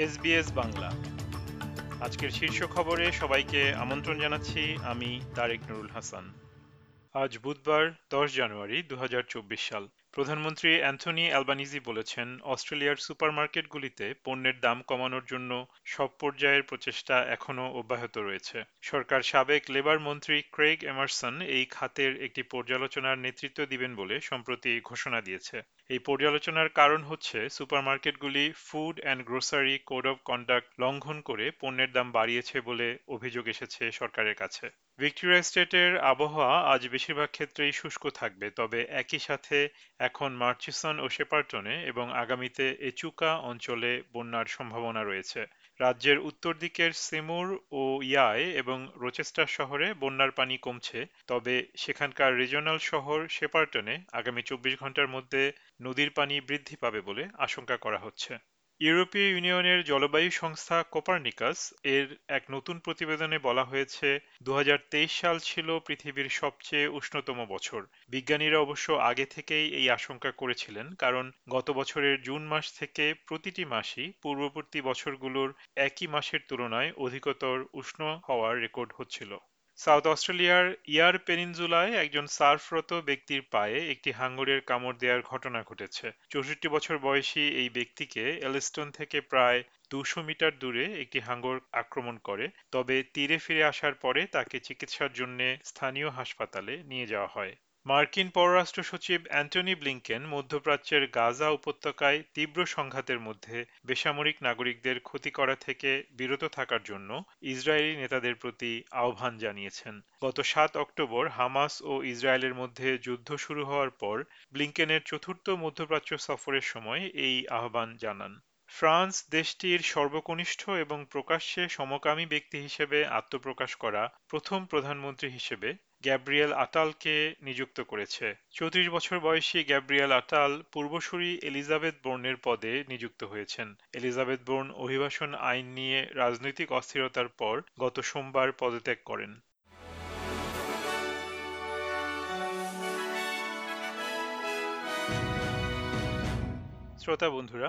SBS Bangla. আজকের শীর্ষ খবরে সবাইকে আমন্ত্রণ জানাচ্ছি আমি তারেক নুরুল হাসান। আজ বুধবার, দশ জানুয়ারি দু হাজার চব্বিশ সাল। প্রধানমন্ত্রী অ্যান্থনি অ্যালবানিজি বলেছেন, অস্ট্রেলিয়ার সুপারমার্কেটগুলিতে পণ্যের দাম কমানোর জন্য সব পর্যায়ের প্রচেষ্টা এখনও অব্যাহত রয়েছে। সরকার সাবেক লেবার মন্ত্রী ক্রেগ এমারসন এই খাতের একটি পর্যালোচনার নেতৃত্ব দিবেন বলে সম্প্রতি ঘোষণা দিয়েছে। এই পর্যালোচনার কারণ হচ্ছে, সুপারমার্কেটগুলি food and grocery code of conduct লঙ্ঘন করে পণ্যের দাম বাড়িয়েছে বলে অভিযোগ এসেছে সরকারের কাছে। ভিক্টোরিয়া স্টেটের আবহাওয়া আজ বেশিরভাগ ক্ষেত্রেই শুষ্ক থাকবে, তবে একই সাথে এখন মার্চিসন ও শেপার্টনে এবং আগামীতে এচুকা অঞ্চলে বন্যার সম্ভাবনা রয়েছে। রাজ্যের উত্তর দিকের সেমুর ও ইয়ায় এবং রোচেস্টার শহরে বন্যার পানি কমছে, তবে সেখানকার রিজনাল শহর শেপার্টনে আগামী চব্বিশ ঘণ্টার মধ্যে নদীর পানি বৃদ্ধি পাবে বলে আশঙ্কা করা হচ্ছে। ইউরোপীয় ইউনিয়নের জলবায়ু সংস্থা কোপারনিকাস এর এক নতুন প্রতিবেদনে বলা হয়েছে দু হাজার তেইশ সাল ছিল পৃথিবীর সবচেয়ে উষ্ণতম বছর। বিজ্ঞানীরা অবশ্য আগে থেকেই এই আশঙ্কা করেছিলেন, কারণ গত বছরের জুন মাস থেকে প্রতিটি মাসই পূর্ববর্তী বছরগুলোর একই মাসের তুলনায় অধিকতর উষ্ণ হওয়ার রেকর্ড হচ্ছিল। সাউথ অস্ট্রেলিয়ার ইয়ার পেনিনজুলায় একজন সার্ফরত ব্যক্তির পায়ে একটি হাঙ্গরের কামড় দেওয়ার ঘটনা ঘটেছে। চৌষট্টি বছর বয়সী এই ব্যক্তিকে এলিস্টন থেকে প্রায় দুশো মিটার দূরে একটি হাঙ্গর আক্রমণ করে, তবে তীরে ফিরে আসার পরে তাকে চিকিৎসার জন্য স্থানীয় হাসপাতালে নিয়ে যাওয়া হয়। মার্কিন পররাষ্ট্র সচিব অ্যান্টনি ব্লিংকেন মধ্যপ্রাচ্যের গাজা উপত্যকায় তীব্র সংঘাতের মধ্যে বেসামরিক নাগরিকদের ক্ষতি করা থেকে বিরত থাকার জন্য ইসরায়েলি নেতাদের প্রতি আহ্বান জানিয়েছেন। গত সাত অক্টোবর হামাস ও ইসরায়েলের মধ্যে যুদ্ধ শুরু হওয়ার পর ব্লিংকেনের চতুর্থ মধ্যপ্রাচ্য সফরের সময় এই আহ্বান জানান। ফ্রান্স দেশটির সর্বকনিষ্ঠ এবং প্রকাশ্যে সমকামী ব্যক্তি হিসেবে আত্মপ্রকাশ করা প্রথম প্রধানমন্ত্রী হিসেবে গ্যাব্রিয়েল আটালকে নিযুক্ত করেছে। চৌত্রিশ বছর বয়সী গ্যাব্রিয়েল আটাল পূর্বসূরি এলিজাবেথ বোর্নের পদে নিযুক্ত হয়েছেন। এলিজাবেথ বোর্ন অভিবাসন আইন নিয়ে রাজনৈতিক অস্থিরতার পর গত সোমবার পদত্যাগ করেন। শ্রোতা বন্ধুরা